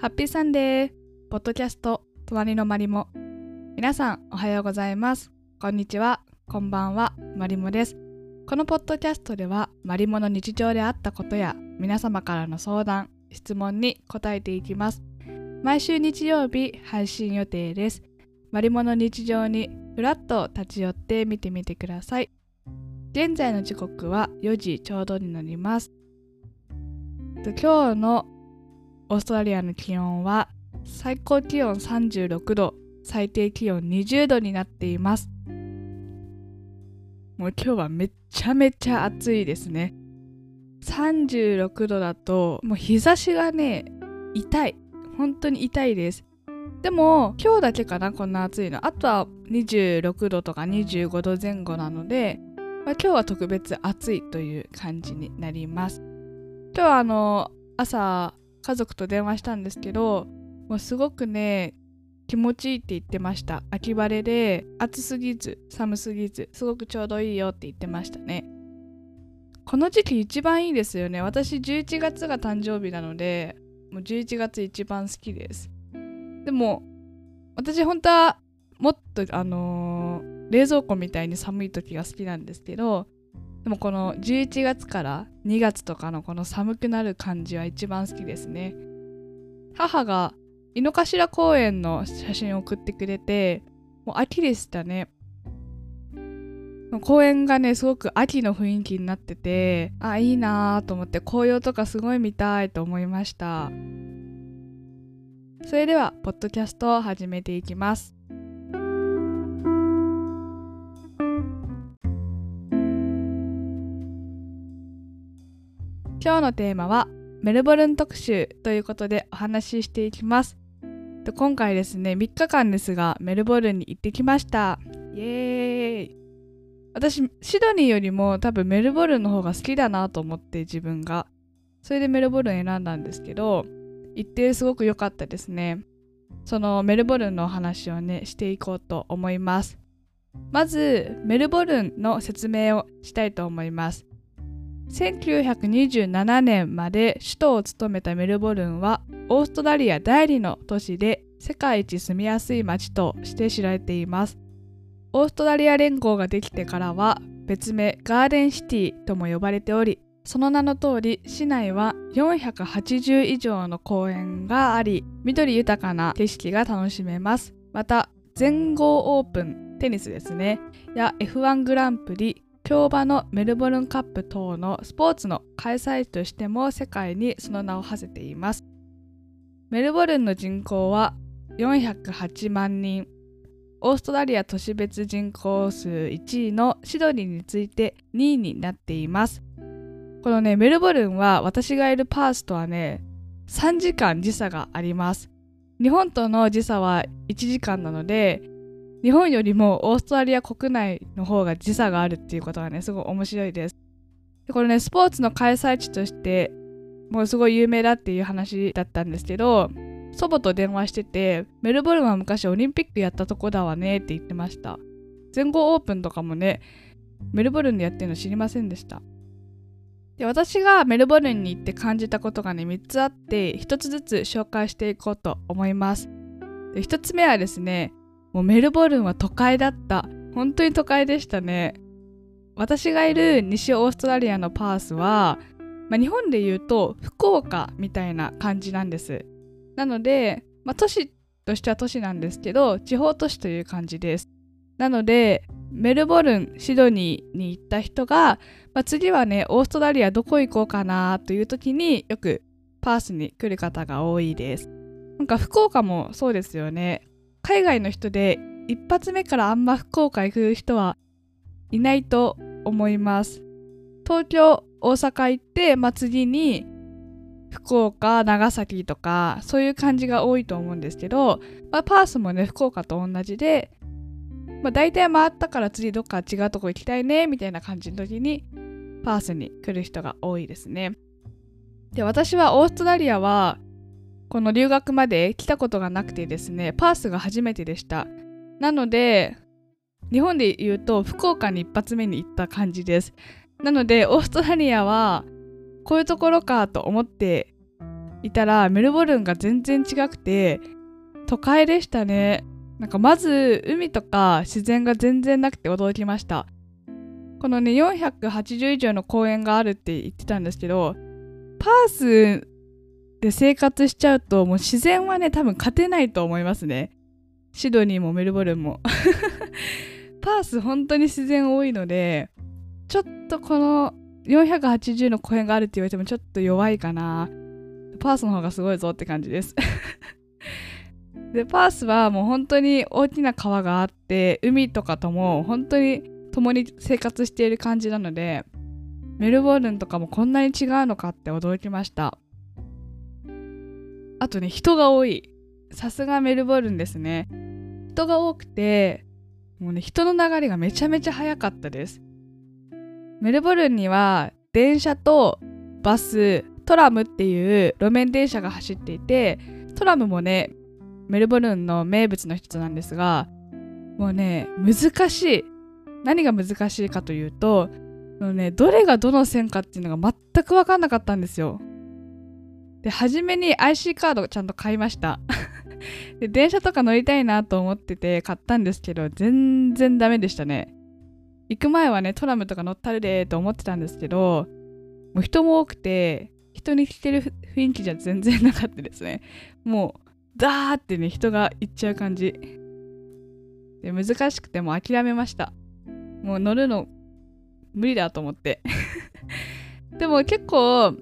ハッピーサンデーポッドキャスト隣のマリモ。皆さんおはようございます。こんにちは。こんばんは。マリモです。このポッドキャストではマリモの日常であったことや皆様からの相談質問に答えていきます。毎週日曜日配信予定です。マリモの日常にふらっと立ち寄って見てみてください。現在の時刻は4時ちょうどになります。今日のオーストラリアの気温は最高気温36度最低気温20度になっています。もう今日はめちゃめちゃ暑いですね。36度だともう日差しがね痛い。本当に痛いです。でも今日だけかなこんな暑いの。あとは26度とか25度前後なので、まあ、今日は特別暑いという感じになります。今日はあの朝家族と電話したんですけどもうすごくね気持ちいいって言ってました。秋晴れで暑すぎず寒すぎずすごくちょうどいいよって言ってましたね。この時期一番いいですよね。私11月が誕生日なのでもう11月一番好きです。でも私本当はもっとあのー、冷蔵庫みたいに寒い時が好きなんですけどでもこの11月から2月とかのこの寒くなる感じは一番好きですね。母が井の頭公園の写真を送ってくれて、もう秋でしたね。公園がね、すごく秋の雰囲気になってて、あ、いいなと思って紅葉とかすごい見たいと思いました。それでは、ポッドキャストを始めていきます。今日のテーマはメルボルン特集ということでお話ししていきます。今回ですね、3日間ですがメルボルンに行ってきました。イエーイ私、シドニーよりも多分メルボルンの方が好きだなと思って自分が。それでメルボルン選んだんですけど、行ってすごく良かったですね。そのメルボルンのお話をね、していこうと思います。まず、メルボルンの説明をしたいと思います。1927年まで首都を務めたメルボルンはオーストラリア第2の都市で世界一住みやすい街として知られています。オーストラリア連合ができてからは別名ガーデンシティとも呼ばれておりその名の通り市内は480以上の公園があり緑豊かな景色が楽しめます。また全豪オープンテニスですね。や F1 グランプリ競馬のメルボルンカップ等のスポーツの開催地としても世界にその名を馳せています。メルボルンの人口は408万人。オーストラリア都市別人口数1位のシドニーについて2位になっています。このね、メルボルンは私がいるパースとはね、3時間時差があります。日本との時差は1時間なので、日本よりもオーストラリア国内の方が時差があるっていうことがねすごい面白いです。でこれねスポーツの開催地としてもうすごい有名だっていう話だったんですけど祖母と電話しててメルボルンは昔オリンピックやったとこだわねって言ってました。全豪オープンとかもねメルボルンでやってるの知りませんでした。で私がメルボルンに行って感じたことがね3つあって1つずつ紹介していこうと思います。で1つ目はですねもうメルボルンは都会だった。本当に都会でしたね。私がいる西オーストラリアのパースは、まあ、日本で言うと福岡みたいな感じなんです。なので、まあ、都市としては都市なんですけど、地方都市という感じです。なので、メルボルン、シドニーに行った人が、まあ、次はね、オーストラリアどこ行こうかなという時によくパースに来る方が多いです。なんか福岡もそうですよね。海外の人で一発目からあんま福岡行く人はいないと思います。東京、大阪行って、まあ、次に福岡、長崎とかそういう感じが多いと思うんですけど、まあ、パースもね、福岡と同じで、まあ、大体回ったから次どっか違うとこ行きたいねみたいな感じの時にパースに来る人が多いですね。で、私はオーストラリアはこの留学まで来たことがなくてですね、パースが初めてでした。なので、日本で言うと福岡に一発目に行った感じです。なので、オーストラリアはこういうところかと思っていたらメルボルンが全然違くて都会でしたねなんかまず海とか自然が全然なくて驚きましたこのね480以上の公園があるって言ってたんですけどパースで生活しちゃうともう自然はね多分勝てないと思いますね。シドニーもメルボルンも。パース本当に自然多いのでちょっとこの480の公園があるって言われてもちょっと弱いかな。パースの方がすごいぞって感じです。でパースはもう本当に大きな川があって海とかとも本当に共に生活している感じなのでメルボルンとかもこんなに違うのかって驚きました。あとね人が多い。さすがメルボルンですね。人が多くてもうね人の流れがめちゃめちゃ早かったです。メルボルンには電車とバストラムっていう路面電車が走っていてトラムもねメルボルンの名物の一つなんですがもうね難しい。何が難しいかというともう、ね、どれがどの線かっていうのが全く分かんなかったんですよ。で初めに IC カードちゃんと買いました。で電車とか乗りたいなと思ってて買ったんですけど全然ダメでしたね。行く前はねトラムとか乗ったるでと思ってたんですけどもう人も多くて人に来てる雰囲気じゃ全然なかったですね。もうダーってね人が行っちゃう感じ。で難しくても諦めました。もう乗るの無理だと思って。でも結構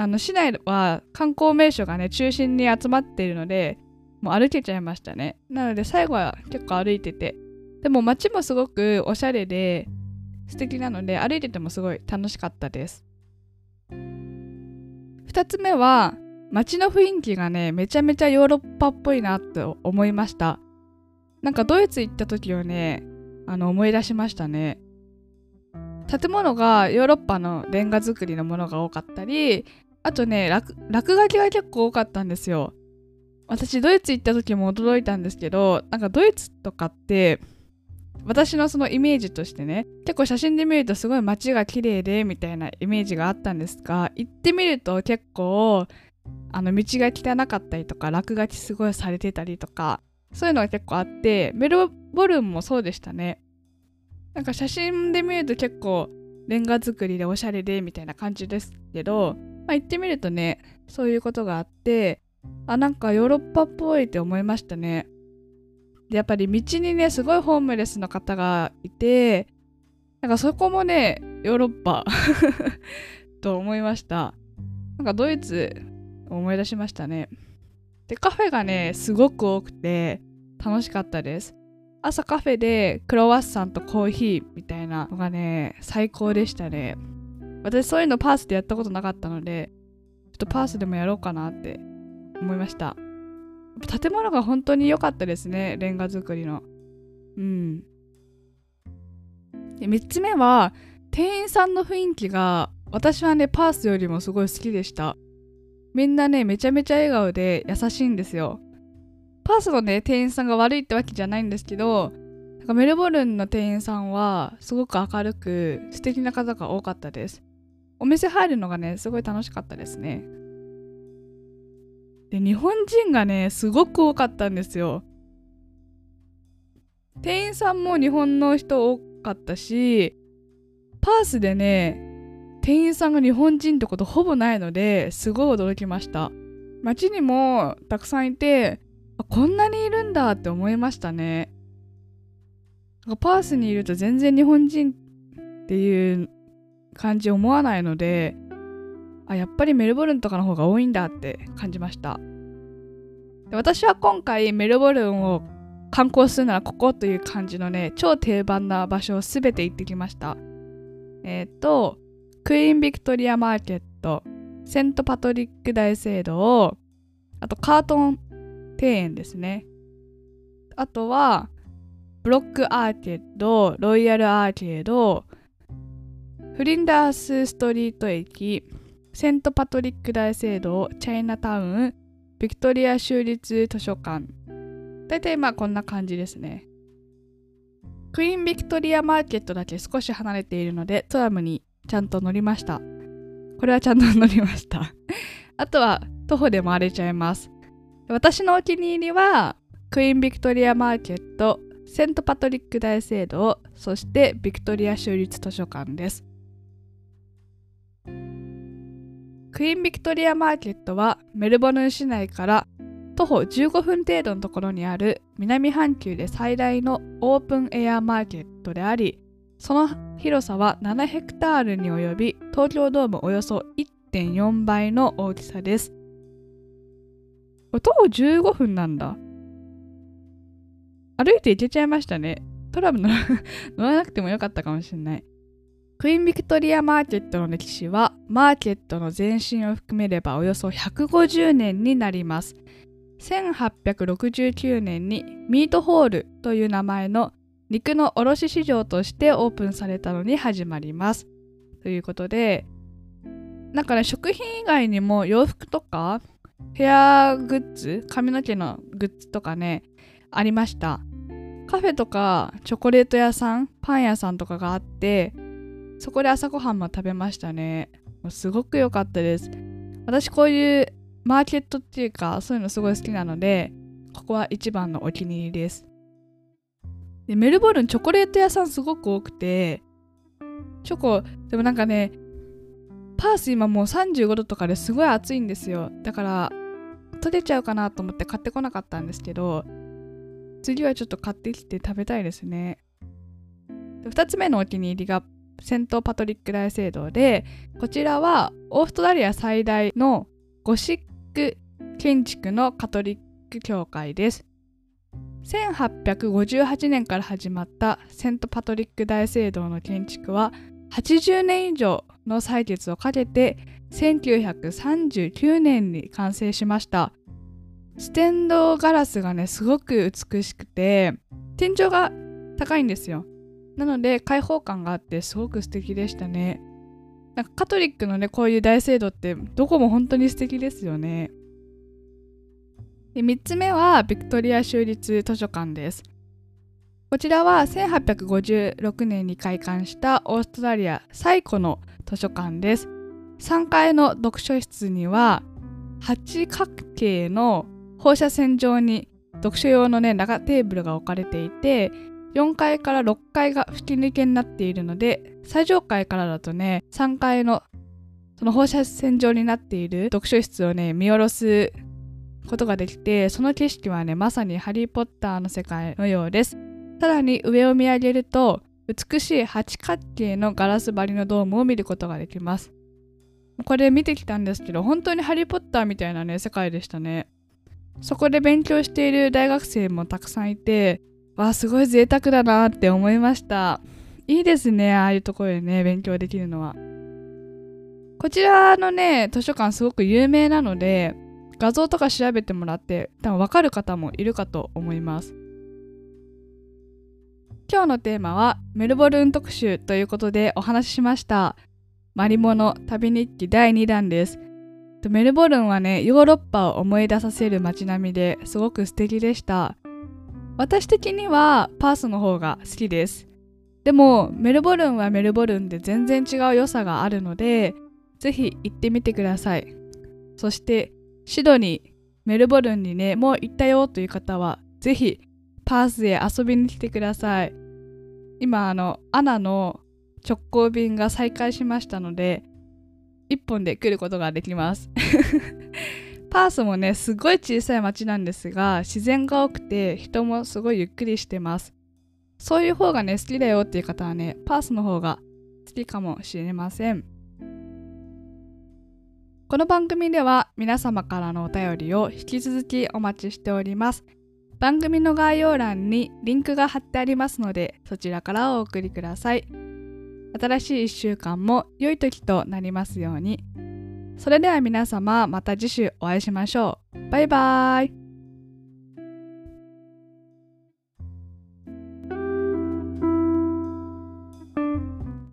あの市内は観光名所がね中心に集まっているのでもう歩けちゃいましたね。なので最後は結構歩いてて。でも街もすごくおしゃれで素敵なので歩いててもすごい楽しかったです。2つ目は街の雰囲気がねめちゃめちゃヨーロッパっぽいなと思いました。なんかドイツ行った時をねあの思い出しましたね。建物がヨーロッパのレンガ造りのものが多かったりあとね落書きが結構多かったんですよ。私ドイツ行った時も驚いたんですけどなんかドイツとかって私のそのイメージとしてね結構写真で見るとすごい街が綺麗でみたいなイメージがあったんですが行ってみると結構あの道が汚かったりとか落書きすごいされてたりとかそういうのが結構あってメルボルンもそうでしたね。なんか写真で見ると結構レンガ作りでおしゃれでみたいな感じですけど、まあ、行ってみるとねそういうことがあってあなんかヨーロッパっぽいって思いましたね。でやっぱり道にねすごいホームレスの方がいてなんかそこもねヨーロッパ と思いました。なんかドイツ思い出しましたね。でカフェがねすごく多くて楽しかったです。朝カフェでクロワッサンとコーヒーみたいなのがね最高でしたね。私そういうのパースでやったことなかったのでちょっとパースでもやろうかなって思いました。建物が本当に良かったですねレンガ造りの。うん。で3つ目は店員さんの雰囲気が私はねパースよりもすごい好きでした。みんなねめちゃめちゃ笑顔で優しいんですよ。パースのね店員さんが悪いってわけじゃないんですけどなんかメルボルンの店員さんはすごく明るく素敵な方が多かったです。お店入るのがねすごい楽しかったですね。で日本人がねすごく多かったんですよ。店員さんも日本の人多かったしパースでね店員さんが日本人ってことほぼないのですごい驚きました。街にもたくさんいてこんなにいるんだって思いましたね。パースにいると全然日本人っていう感じ思わないのであやっぱりメルボルンとかの方が多いんだって感じました。で私は今回メルボルンを観光するならここという感じのね超定番な場所を全て行ってきました。えっ、ー、とクイーンビクトリアマーケットセントパトリック大聖堂あとカートン庭園ですね。あとはブロックアーケードロイヤルアーケードフリンダースストリート駅セントパトリック大聖堂チャイナタウンビクトリア州立図書館。だいたいまあこんな感じですね。クイーンビクトリアマーケットだけ少し離れているのでトラムにちゃんと乗りました。これはちゃんと乗りました。あとは徒歩で回れちゃいます。私のお気に入りはクイーンビクトリアマーケットセントパトリック大聖堂そしてビクトリア州立図書館です。クイーンビクトリアマーケットはメルボルン市内から徒歩15分程度のところにある南半球で最大のオープンエアマーケットでありその広さは7ヘクタールに及び東京ドームおよそ1.4倍の大きさです。徒歩15分なんだ。歩いて行けちゃいましたね。トラブル 乗らなくてもよかったかもしれない。クイーンビクトリアマーケットの歴史はマーケットの前身を含めればおよそ150年になります1869年にミートホールという名前の肉の卸市場としてオープンされたのに始まります。ということで、なんかね、食品以外にも洋服とかヘアグッズ、髪の毛のグッズとかね、ありました。カフェとかチョコレート屋さん、パン屋さんとかがあって、そこで朝ごはんも食べましたね。すごく良かったです。私こういうマーケットっていうかそういうのすごい好きなのでここは一番のお気に入りです。でメルボルンチョコレート屋さんすごく多くてチョコでもなんかねパース今もう35度とかですごい暑いんですよ。だから取れちゃうかなと思って買ってこなかったんですけど次はちょっと買ってきて食べたいですね。2つ目のお気に入りがセントパトリック大聖堂でこちらはオーストラリア最大のゴシック建築のカトリック教会です。1858年から始まったセントパトリック大聖堂の建築は80年以上の歳月をかけて1939年に完成しましたステンドガラスがねすごく美しくて天井が高いんですよなので開放感があってすごく素敵でしたね。なんかカトリックのねこういう大聖堂ってどこも本当に素敵ですよね。で3つ目はビクトリア州立図書館です。こちらは1856年に開館したオーストラリア最古の図書館です。3階の読書室には八角形の放射線状に読書用のね長テーブルが置かれていて4階から6階が吹き抜けになっているので最上階からだとね3階のその放射線状になっている読書室をね見下ろすことができてその景色はねまさにハリー・ポッターの世界のようです。さらに上を見上げると美しい八角形のガラス張りのドームを見ることができます。これ見てきたんですけど本当にハリー・ポッターみたいなね世界でしたね。そこで勉強している大学生もたくさんいてわあすごい贅沢だなって思いました。いいですねああいうところでね勉強できるのは。こちらのね図書館すごく有名なので画像とか調べてもらって多分分かる方もいるかと思います。今日のテーマはメルボルン特集ということでお話ししました。マリモの旅日記第2弾です。メルボルンはねヨーロッパを思い出させる街並みですごく素敵でした。私的にはパースの方が好きです。でもメルボルンはメルボルンで全然違う良さがあるので、ぜひ行ってみてください。そしてシドニー、メルボルンにね、もう行ったよという方は、ぜひパースへ遊びに来てください。今、あの、アナの直行便が再開しましたので、1本で来ることができます。パースもねすごい小さい町なんですが自然が多くて人もすごいゆっくりしてます。そういう方がね好きだよっていう方はねパースの方が好きかもしれません。この番組では皆様からのお便りを引き続きお待ちしております。番組の概要欄にリンクが貼ってありますのでそちらからお送りください。新しい1週間も良い時となりますように。それでは皆様また次週お会いしましょう。バイバーイ